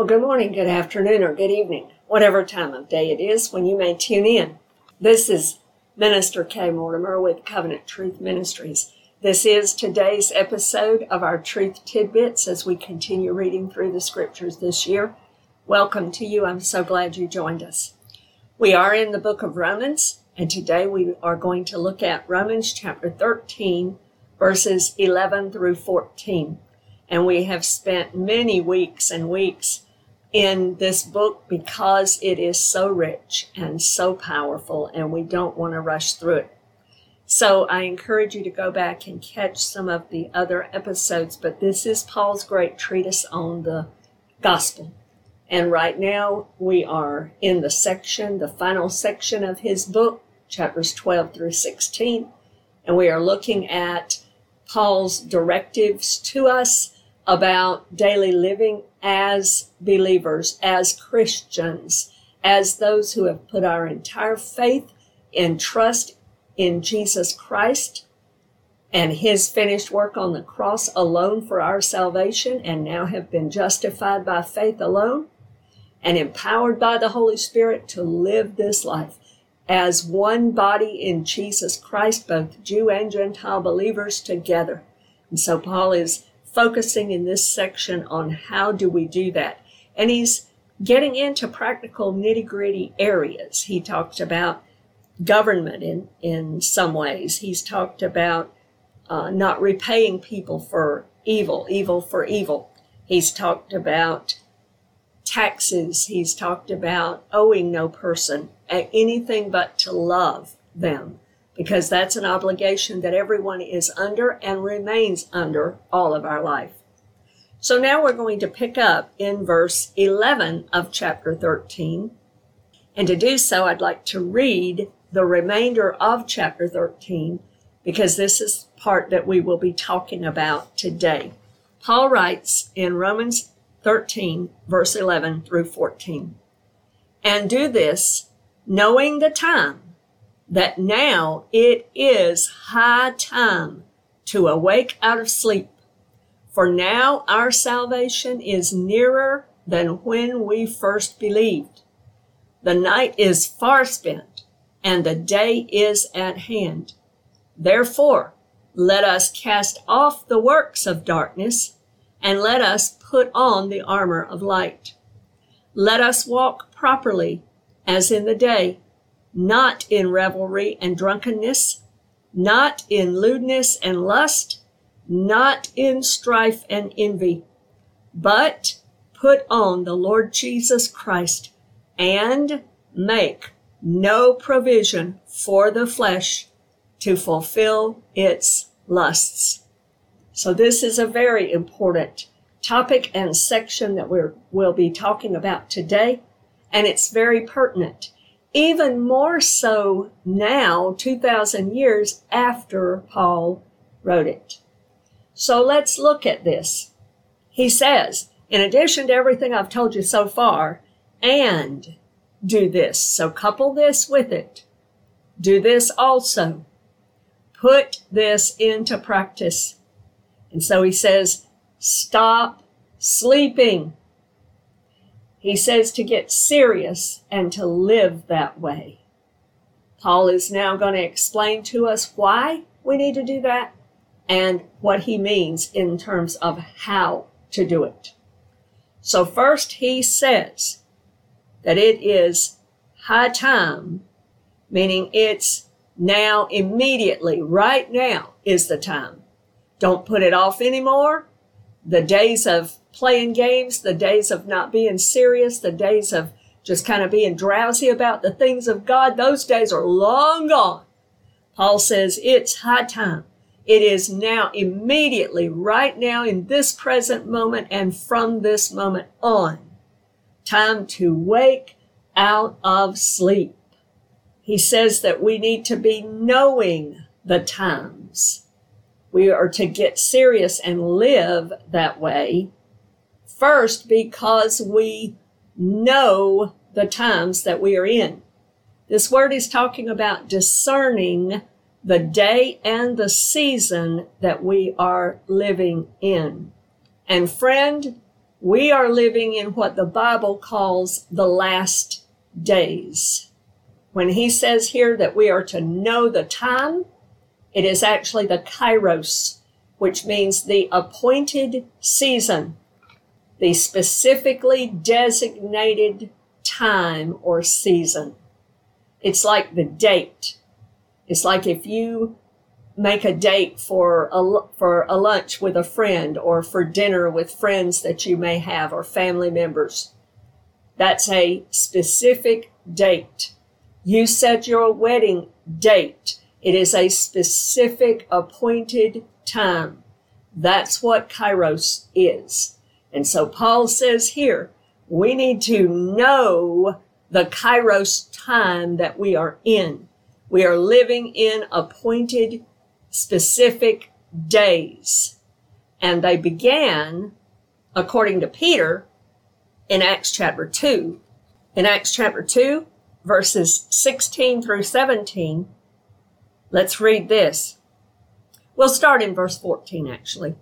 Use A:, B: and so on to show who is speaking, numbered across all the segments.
A: Well, good morning, good afternoon, or good evening, whatever time of day it is when you may tune in. This is Minister Kay Mortimer with Covenant Truth Ministries. This is today's episode of our Truth Tidbits as we continue reading through the scriptures this year. Welcome to you. I'm so glad you joined us. We are in the book of Romans, and today we are going to look at Romans chapter 13, verses 11 through 14. And we have spent many weeks and weeks in this book because it is so rich and so powerful, and we don't want to rush through it. So I encourage you to go back and catch some of the other episodes, but this is Paul's great treatise on the gospel. And right now we are in the section, the final section of his book, chapters 12 through 16, and we are looking at Paul's directives to us about daily living as believers, as Christians, as those who have put our entire faith and trust in Jesus Christ and his finished work on the cross alone for our salvation and now have been justified by faith alone and empowered by the Holy Spirit to live this life as one body in Jesus Christ, both Jew and Gentile believers together. And so Paul is focusing in this section on how do we do that. And he's getting into practical nitty gritty areas. He talked about government in, in some ways. He's talked about uh, not repaying people for evil, evil for evil. He's talked about taxes. He's talked about owing no person anything but to love them because that's an obligation that everyone is under and remains under all of our life. So now we're going to pick up in verse 11 of chapter 13. And to do so, I'd like to read the remainder of chapter 13 because this is part that we will be talking about today. Paul writes in Romans 13, verse 11 through 14, and do this knowing the time that now it is high time to awake out of sleep. For now our salvation is nearer than when we first believed. The night is far spent and the day is at hand. Therefore, let us cast off the works of darkness and let us put on the armor of light. Let us walk properly as in the day not in revelry and drunkenness, not in lewdness and lust, not in strife and envy, but put on the Lord Jesus Christ and make no provision for the flesh to fulfill its lusts. So this is a very important topic and section that we will be talking about today, and it's very pertinent even more so now, 2,000 years after Paul wrote it. So let's look at this. He says, in addition to everything I've told you so far, and do this. So couple this with it. Do this also. Put this into practice. And so he says, stop sleeping. He says to get serious and to live that way. Paul is now going to explain to us why we need to do that and what he means in terms of how to do it. So first he says that it is high time, meaning it's now immediately, right now is the time. Don't put it off anymore. The days of playing games, the days of not being serious, the days of just kind of being drowsy about the things of God, those days are long gone. Paul says it's high time. It is now immediately, right now, in this present moment, and from this moment on, time to wake out of sleep. He says that we need to be knowing the times. We are to get serious and live that way First, because we know the times that we are in. This word is talking about discerning the day and the season that we are living in. And friend, We are living in what the Bible calls the last days. When he says here that we are to know the time, it is actually the kairos, which means the appointed season, the specifically designated time or season. It's like the date. It's like if you make a date for a, for a lunch with a friend or for dinner with friends that you may have or family members. That's a specific date. You set your wedding date. It is a specific appointed time. That's what Kairos is. And so Paul says here, we need to know the Kairos time that we are in. We are living in appointed specific days. And they began, according to Peter, in Acts chapter 2. In Acts chapter 2, verses 16 through 17, let's read this. We'll start in verse 14, actually.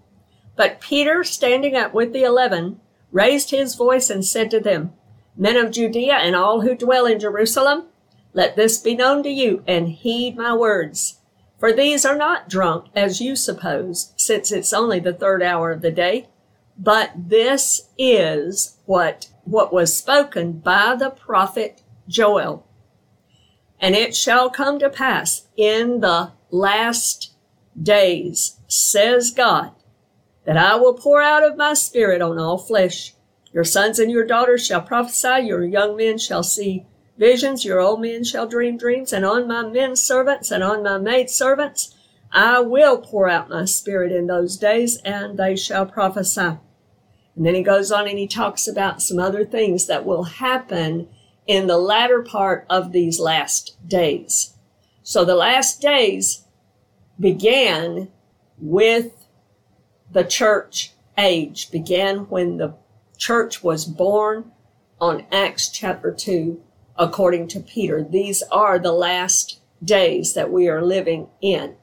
A: But Peter, standing up with the eleven, raised his voice and said to them, Men of Judea and all who dwell in Jerusalem, let this be known to you, and heed my words. For these are not drunk, as you suppose, since it's only the third hour of the day, but this is what, what was spoken by the prophet Joel. And it shall come to pass in the last days, says God, that I will pour out of my spirit on all flesh. Your sons and your daughters shall prophesy, your young men shall see visions, your old men shall dream dreams, and on my men servants and on my maid servants I will pour out my spirit in those days, and they shall prophesy. And then he goes on and he talks about some other things that will happen in the latter part of these last days. So the last days began with the church age, began when the church was born on Acts chapter 2, according to Peter. These are the last days that we are living in.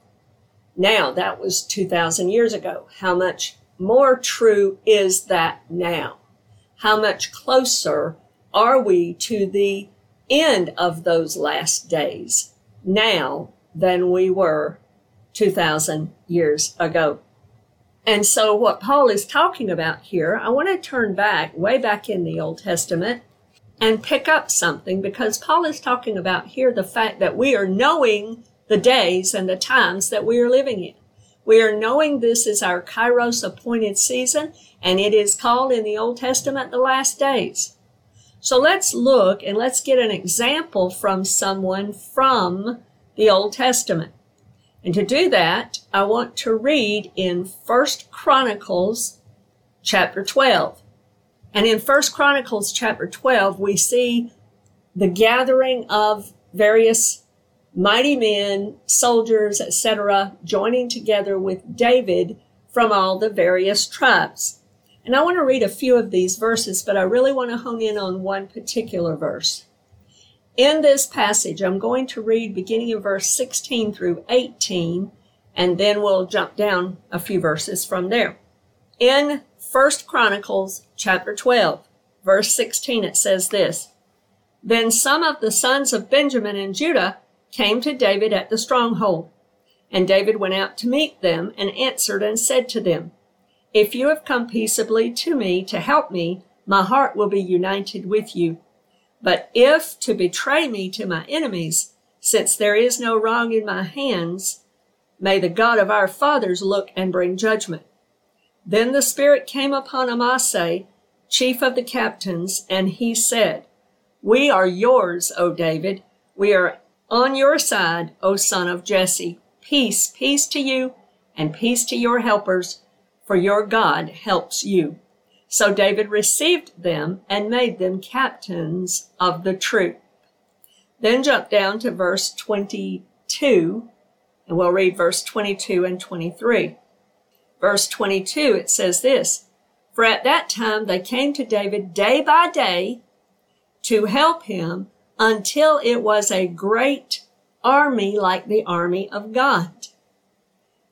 A: Now, that was 2,000 years ago. How much more true is that now? How much closer are we to the end of those last days now than we were 2,000 years ago? And so, what Paul is talking about here, I want to turn back, way back in the Old Testament, and pick up something because Paul is talking about here the fact that we are knowing the days and the times that we are living in. We are knowing this is our Kairos appointed season, and it is called in the Old Testament the last days. So let's look and let's get an example from someone from the Old Testament. And to do that, I want to read in First Chronicles chapter 12. And in First Chronicles chapter 12, we see the gathering of various mighty men, soldiers, etc., joining together with David from all the various tribes. And I want to read a few of these verses, but I really want to hone in on one particular verse. In this passage, I'm going to read beginning in verse 16 through 18, and then we'll jump down a few verses from there. In First Chronicles chapter 12, verse 16, it says this, Then some of the sons of Benjamin and Judah came to David at the stronghold, and David went out to meet them and answered and said to them, If you have come peaceably to me to help me, my heart will be united with you but if to betray me to my enemies, since there is no wrong in my hands, may the God of our fathers look and bring judgment. Then the Spirit came upon Amasai, chief of the captains, and he said, We are yours, O David. We are on your side, O son of Jesse. Peace, peace to you, and peace to your helpers, for your God helps you. So David received them and made them captains of the troop. Then jump down to verse 22, and we'll read verse 22 and 23. Verse 22, it says this For at that time they came to David day by day to help him until it was a great army like the army of God.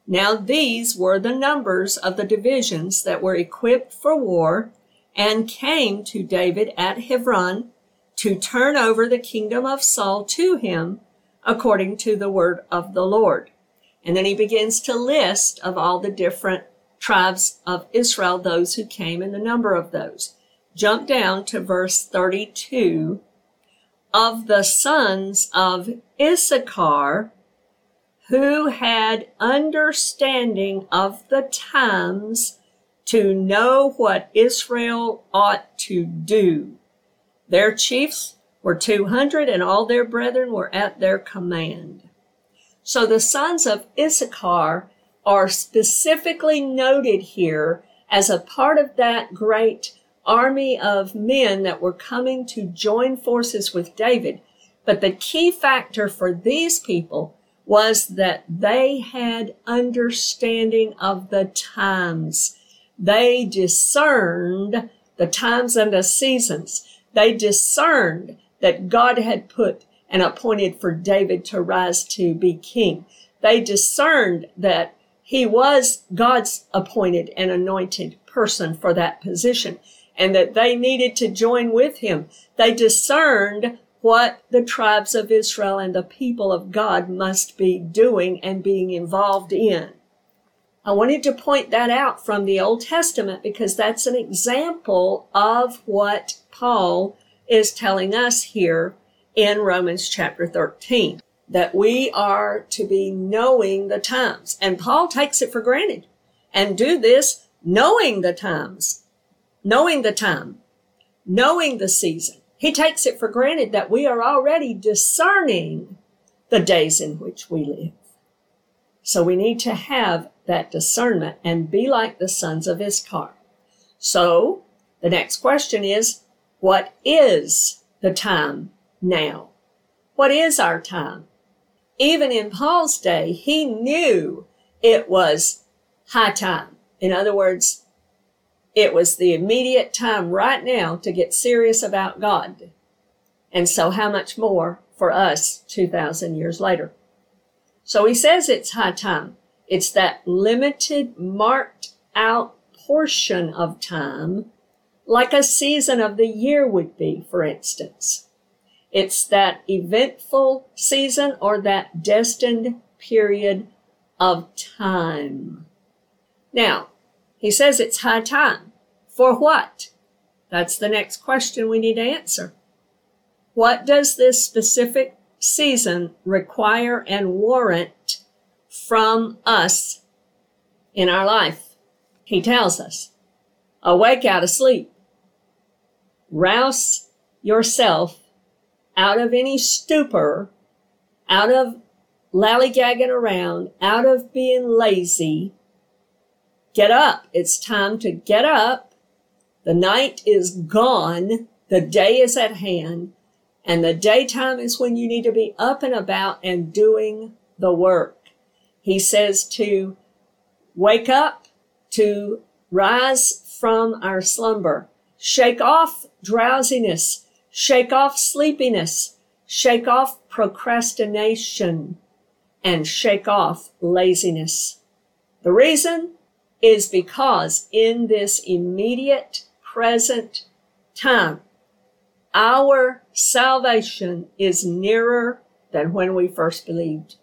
A: Now these were the numbers of the divisions that were equipped for war, and came to David at Hebron to turn over the kingdom of Saul to him according to the word of the Lord. And then he begins to list of all the different tribes of Israel, those who came and the number of those. Jump down to verse 32 of the sons of Issachar who had understanding of the times to know what Israel ought to do. Their chiefs were 200 and all their brethren were at their command. So the sons of Issachar are specifically noted here as a part of that great army of men that were coming to join forces with David. But the key factor for these people was that they had understanding of the times. They discerned the times and the seasons. They discerned that God had put and appointed for David to rise to be king. They discerned that he was God's appointed and anointed person for that position and that they needed to join with him. They discerned what the tribes of Israel and the people of God must be doing and being involved in. I wanted to point that out from the Old Testament because that's an example of what Paul is telling us here in Romans chapter 13 that we are to be knowing the times. And Paul takes it for granted and do this knowing the times, knowing the time, knowing the season. He takes it for granted that we are already discerning the days in which we live. So we need to have that discernment and be like the sons of Issachar. So the next question is, what is the time now? What is our time? Even in Paul's day, he knew it was high time. In other words, it was the immediate time right now to get serious about God. And so how much more for us 2,000 years later? So he says it's high time. It's that limited, marked out portion of time, like a season of the year would be, for instance. It's that eventful season or that destined period of time. Now, he says it's high time. For what? That's the next question we need to answer. What does this specific season require and warrant from us in our life? He tells us, awake out of sleep. Rouse yourself out of any stupor, out of lollygagging around, out of being lazy, Get up. It's time to get up. The night is gone. The day is at hand. And the daytime is when you need to be up and about and doing the work. He says to wake up, to rise from our slumber, shake off drowsiness, shake off sleepiness, shake off procrastination, and shake off laziness. The reason? Is because in this immediate present time, our salvation is nearer than when we first believed.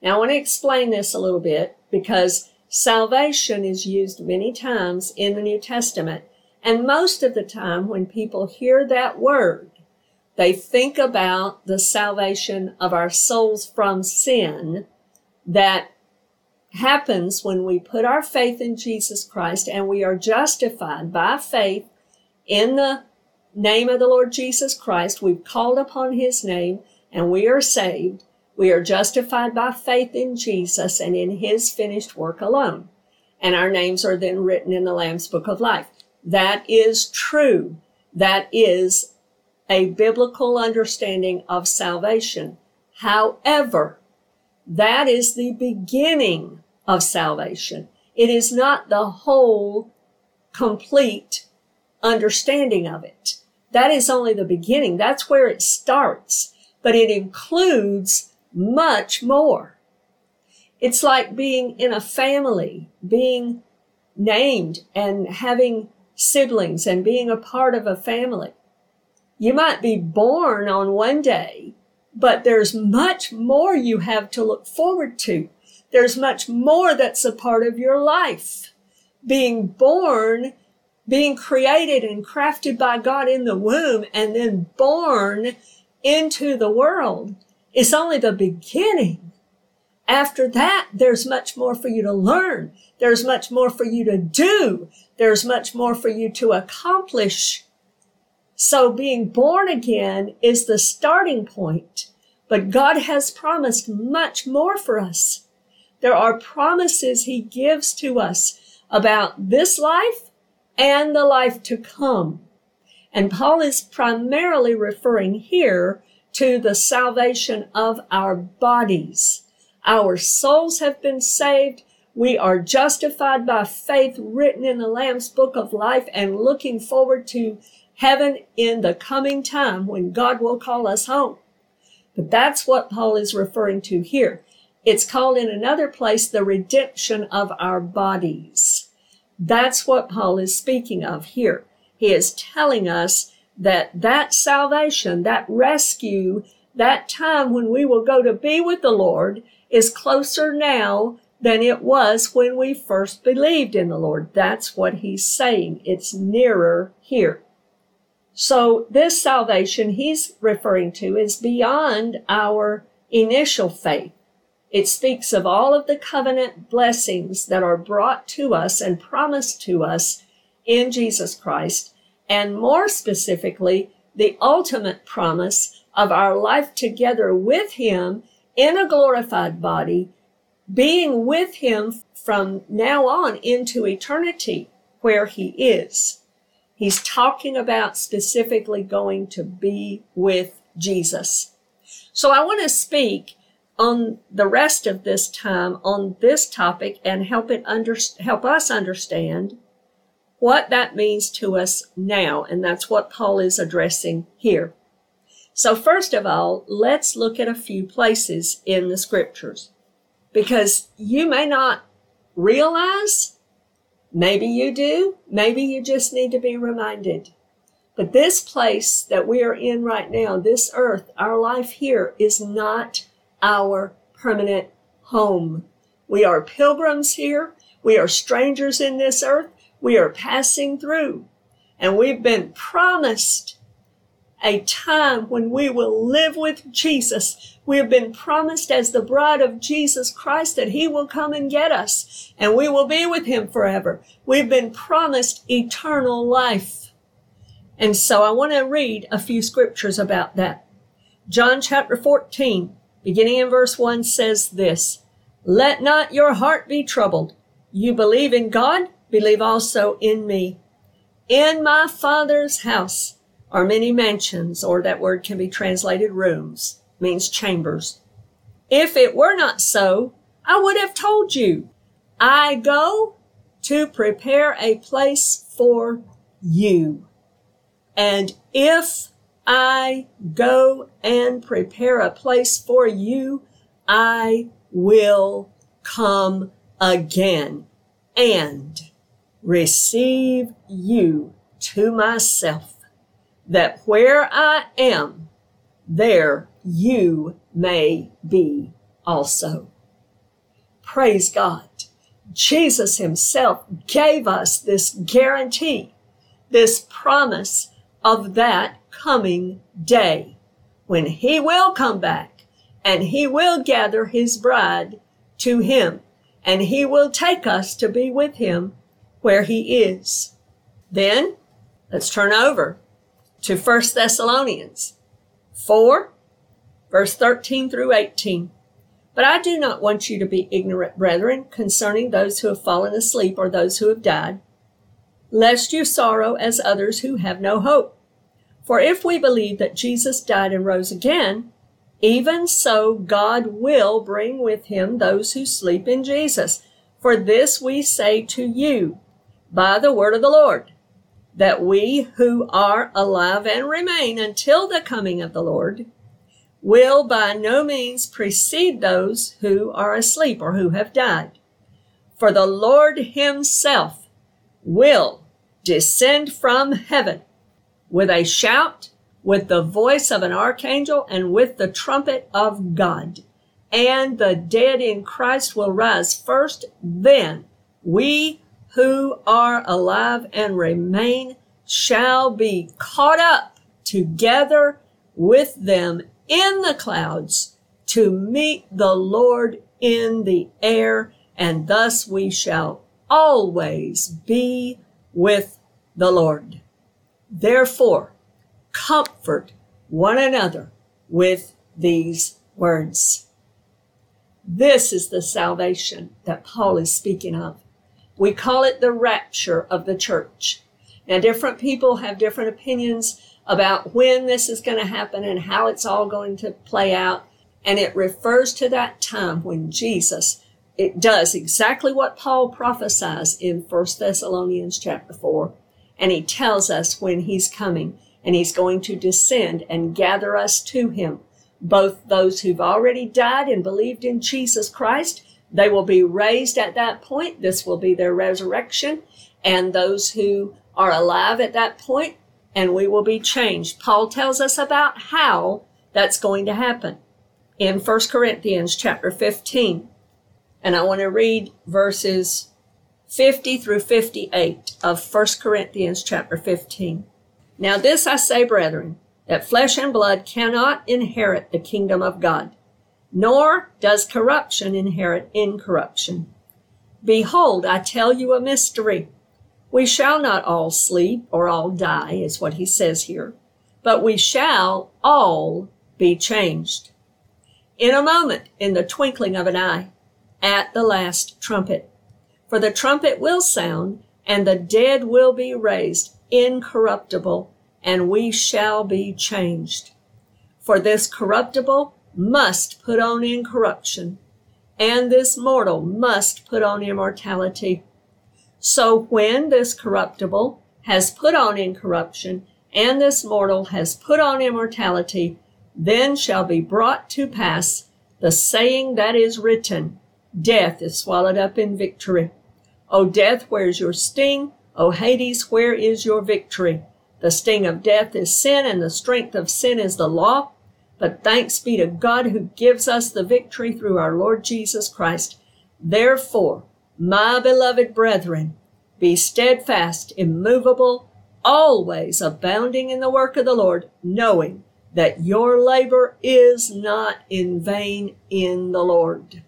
A: Now, I want to explain this a little bit because salvation is used many times in the New Testament. And most of the time, when people hear that word, they think about the salvation of our souls from sin that happens when we put our faith in Jesus Christ and we are justified by faith in the name of the Lord Jesus Christ. We've called upon his name and we are saved. We are justified by faith in Jesus and in his finished work alone. And our names are then written in the Lamb's Book of Life. That is true. That is a biblical understanding of salvation. However, that is the beginning of salvation. It is not the whole, complete understanding of it. That is only the beginning. That's where it starts, but it includes much more. It's like being in a family, being named and having siblings and being a part of a family. You might be born on one day, but there's much more you have to look forward to. There's much more that's a part of your life. Being born, being created and crafted by God in the womb and then born into the world is only the beginning. After that, there's much more for you to learn. There's much more for you to do. There's much more for you to accomplish. So being born again is the starting point, but God has promised much more for us. There are promises he gives to us about this life and the life to come. And Paul is primarily referring here to the salvation of our bodies. Our souls have been saved. We are justified by faith written in the Lamb's book of life and looking forward to heaven in the coming time when God will call us home. But that's what Paul is referring to here. It's called in another place the redemption of our bodies. That's what Paul is speaking of here. He is telling us that that salvation, that rescue, that time when we will go to be with the Lord is closer now than it was when we first believed in the Lord. That's what he's saying. It's nearer here. So this salvation he's referring to is beyond our initial faith. It speaks of all of the covenant blessings that are brought to us and promised to us in Jesus Christ, and more specifically, the ultimate promise of our life together with Him in a glorified body, being with Him from now on into eternity where He is. He's talking about specifically going to be with Jesus. So I want to speak on the rest of this time on this topic and help it under, help us understand what that means to us now. And that's what Paul is addressing here. So first of all, let's look at a few places in the scriptures because you may not realize, maybe you do, maybe you just need to be reminded. But this place that we are in right now, this earth, our life here is not our permanent home. We are pilgrims here. We are strangers in this earth. We are passing through. And we've been promised a time when we will live with Jesus. We have been promised as the bride of Jesus Christ that he will come and get us and we will be with him forever. We've been promised eternal life. And so I want to read a few scriptures about that. John chapter 14, beginning in verse 1 says this, Let not your heart be troubled. You believe in God, believe also in me. In my Father's house are many mansions, or that word can be translated rooms, means chambers. If it were not so, I would have told you. I go to prepare a place for you. And if I go and prepare a place for you. I will come again and receive you to myself, that where I am, there you may be also. Praise God. Jesus himself gave us this guarantee, this promise of that coming day when he will come back and he will gather his bride to him and he will take us to be with him where he is. Then let's turn over to 1 Thessalonians 4 verse 13 through 18. But I do not want you to be ignorant, brethren, concerning those who have fallen asleep or those who have died, lest you sorrow as others who have no hope. For if we believe that Jesus died and rose again, even so God will bring with him those who sleep in Jesus. For this we say to you by the word of the Lord, that we who are alive and remain until the coming of the Lord will by no means precede those who are asleep or who have died. For the Lord himself will descend from heaven with a shout, with the voice of an archangel, and with the trumpet of God. And the dead in Christ will rise first. Then we who are alive and remain shall be caught up together with them in the clouds to meet the Lord in the air, and thus we shall always be with the Lord. Therefore, comfort one another with these words. This is the salvation that Paul is speaking of. We call it the rapture of the church. Now, different people have different opinions about when this is going to happen and how it's all going to play out. And it refers to that time when Jesus, it does exactly what Paul prophesies in 1 Thessalonians chapter 4. And he tells us when he's coming and he's going to descend and gather us to him. Both those who've already died and believed in Jesus Christ, they will be raised at that point. This will be their resurrection. And those who are alive at that point, and we will be changed. Paul tells us about how that's going to happen in 1 Corinthians chapter 15. And I want to read verses 50 through 58 of 1 Corinthians chapter 15. Now this I say, brethren, that flesh and blood cannot inherit the kingdom of God, nor does corruption inherit incorruption. Behold, I tell you a mystery. We shall not all sleep or all die, is what he says here, but we shall all be changed. In a moment, in the twinkling of an eye, at the last trumpet. For the trumpet will sound, and the dead will be raised incorruptible, and we shall be changed. For this corruptible must put on incorruption, and this mortal must put on immortality. So when this corruptible has put on incorruption, and this mortal has put on immortality, then shall be brought to pass the saying that is written, Death is swallowed up in victory. O death, where's your sting? O Hades, where is your victory? The sting of death is sin, and the strength of sin is the law. But thanks be to God who gives us the victory through our Lord Jesus Christ. Therefore, my beloved brethren, be steadfast, immovable, always abounding in the work of the Lord, knowing that your labor is not in vain in the Lord.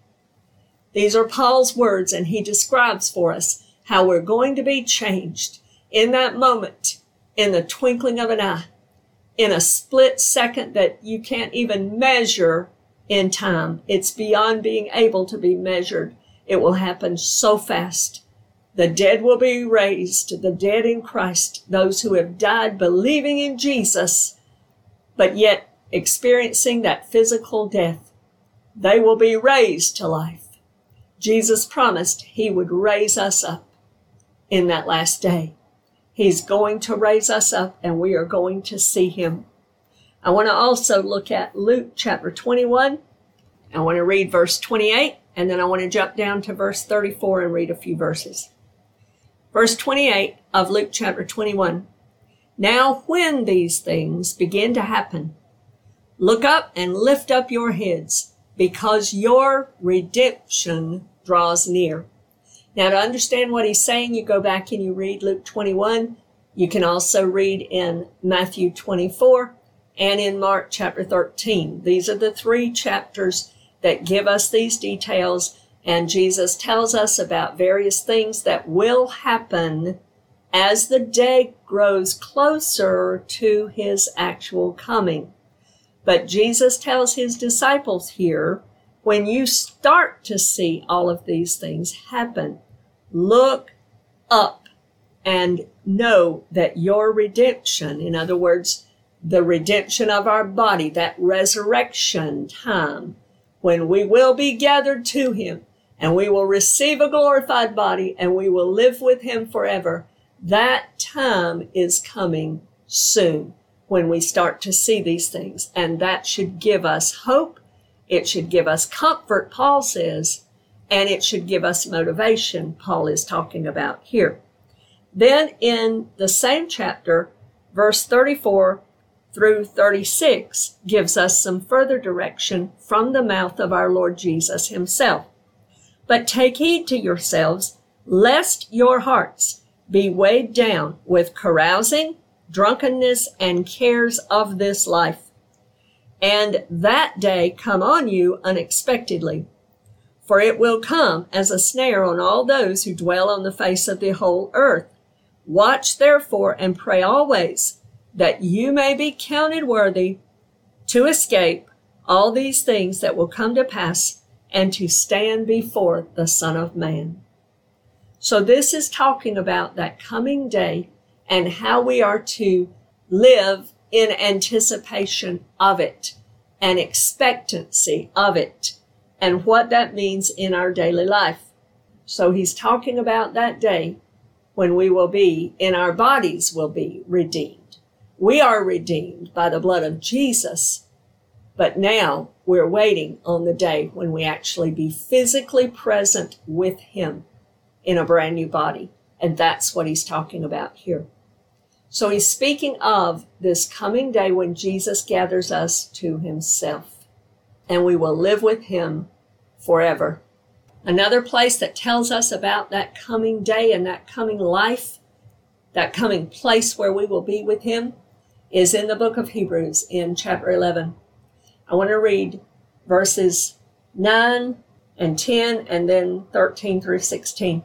A: These are Paul's words, and he describes for us how we're going to be changed in that moment, in the twinkling of an eye, in a split second that you can't even measure in time. It's beyond being able to be measured. It will happen so fast. The dead will be raised, the dead in Christ, those who have died believing in Jesus, but yet experiencing that physical death. They will be raised to life. Jesus promised he would raise us up in that last day. He's going to raise us up and we are going to see him. I want to also look at Luke chapter 21. I want to read verse 28 and then I want to jump down to verse 34 and read a few verses. Verse 28 of Luke chapter 21. Now, when these things begin to happen, look up and lift up your heads, because your redemption draws near. Now, to understand what he's saying, you go back and you read Luke 21. You can also read in Matthew 24 and in Mark chapter 13. These are the three chapters that give us these details. And Jesus tells us about various things that will happen as the day grows closer to his actual coming. But Jesus tells his disciples here, when you start to see all of these things happen, look up and know that your redemption, in other words, the redemption of our body, that resurrection time, when we will be gathered to him and we will receive a glorified body and we will live with him forever. That time is coming soon when we start to see these things. And that should give us hope. It should give us comfort, Paul says, and it should give us motivation, Paul is talking about here. Then in the same chapter, verse 34 through 36 gives us some further direction from the mouth of our Lord Jesus himself. But take heed to yourselves, lest your hearts be weighed down with carousing, drunkenness, and cares of this life. And that day come on you unexpectedly. For it will come as a snare on all those who dwell on the face of the whole earth. Watch therefore and pray always that you may be counted worthy to escape all these things that will come to pass and to stand before the Son of Man. So this is talking about that coming day and how we are to live in anticipation of it and expectancy of it and what that means in our daily life. So he's talking about that day when we will be, in our bodies will be redeemed. We are redeemed by the blood of Jesus, but now we're waiting on the day when we actually be physically present with him in a brand new body. And that's what he's talking about here. So he's speaking of this coming day when Jesus gathers us to himself and we will live with him forever. Another place that tells us about that coming day and that coming life, that coming place where we will be with him, is in the book of Hebrews in chapter 11. I want to read verses 9 and 10 and then 13 through 16.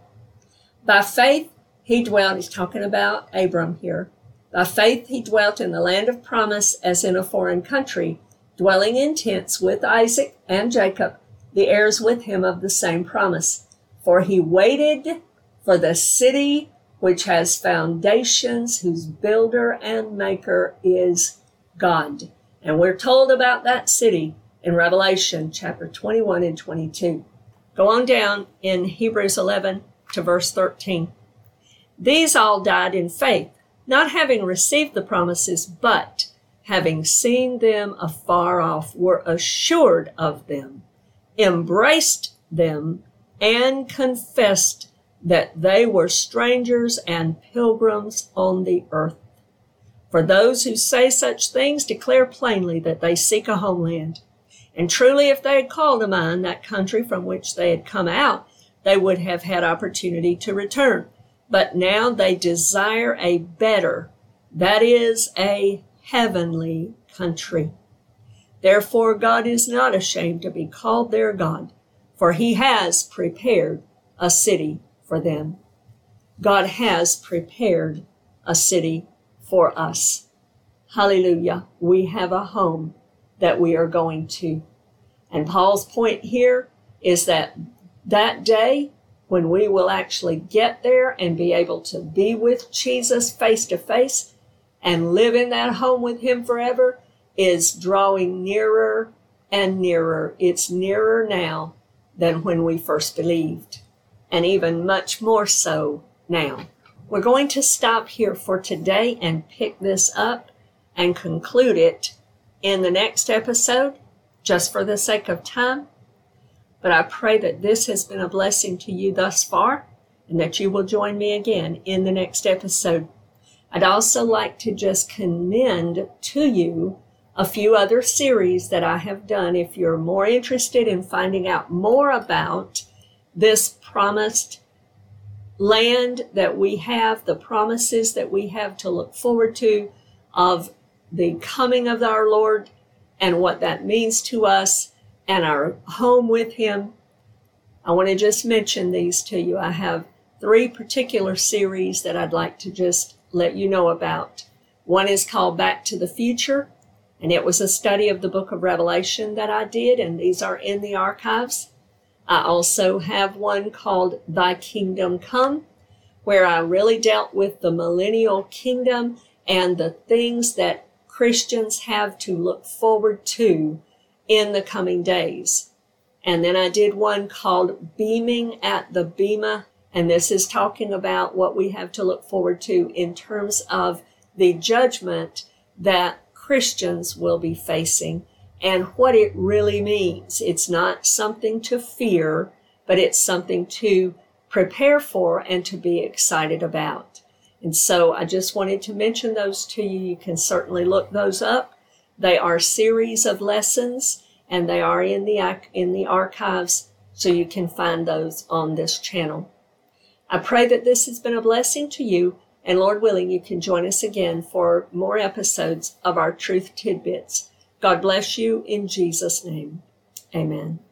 A: By faith, he dwelt, he's talking about Abram here. By faith, he dwelt in the land of promise as in a foreign country, dwelling in tents with Isaac and Jacob, the heirs with him of the same promise. For he waited for the city which has foundations, whose builder and maker is God. And we're told about that city in Revelation chapter 21 and 22. Go on down in Hebrews 11 to verse 13. These all died in faith, not having received the promises, but having seen them afar off, were assured of them, embraced them, and confessed that they were strangers and pilgrims on the earth. For those who say such things declare plainly that they seek a homeland. And truly, if they had called to mind that country from which they had come out, they would have had opportunity to return. But now they desire a better, that is, a heavenly country. Therefore, God is not ashamed to be called their God, for he has prepared a city for them. God has prepared a city for us. Hallelujah. We have a home that we are going to. And Paul's point here is that that day when we will actually get there and be able to be with Jesus face to face and live in that home with Him forever is drawing nearer and nearer. It's nearer now than when we first believed, and even much more so now. We're going to stop here for today and pick this up and conclude it in the next episode, just for the sake of time. But I pray that this has been a blessing to you thus far and that you will join me again in the next episode. I'd also like to just commend to you a few other series that I have done. If you're more interested in finding out more about this promised land that we have, the promises that we have to look forward to of the coming of our Lord and what that means to us and our home with Him. I want to just mention these to you. I have three particular series that I'd like to just let you know about. One is called Back to the Future, and it was a study of the book of Revelation that I did, and these are in the archives. I also have one called Thy Kingdom Come, where I really dealt with the millennial kingdom and the things that Christians have to look forward to in the coming days. And then I did one called Beaming at the Bema. And this is talking about what we have to look forward to in terms of the judgment that Christians will be facing and what it really means. It's not something to fear, but it's something to prepare for and to be excited about. And so I just wanted to mention those to you. You can certainly look those up. They are series of lessons and they are in the, in the archives, so you can find those on this channel. I pray that this has been a blessing to you, and Lord willing, you can join us again for more episodes of our Truth Tidbits. God bless you in Jesus' name. Amen.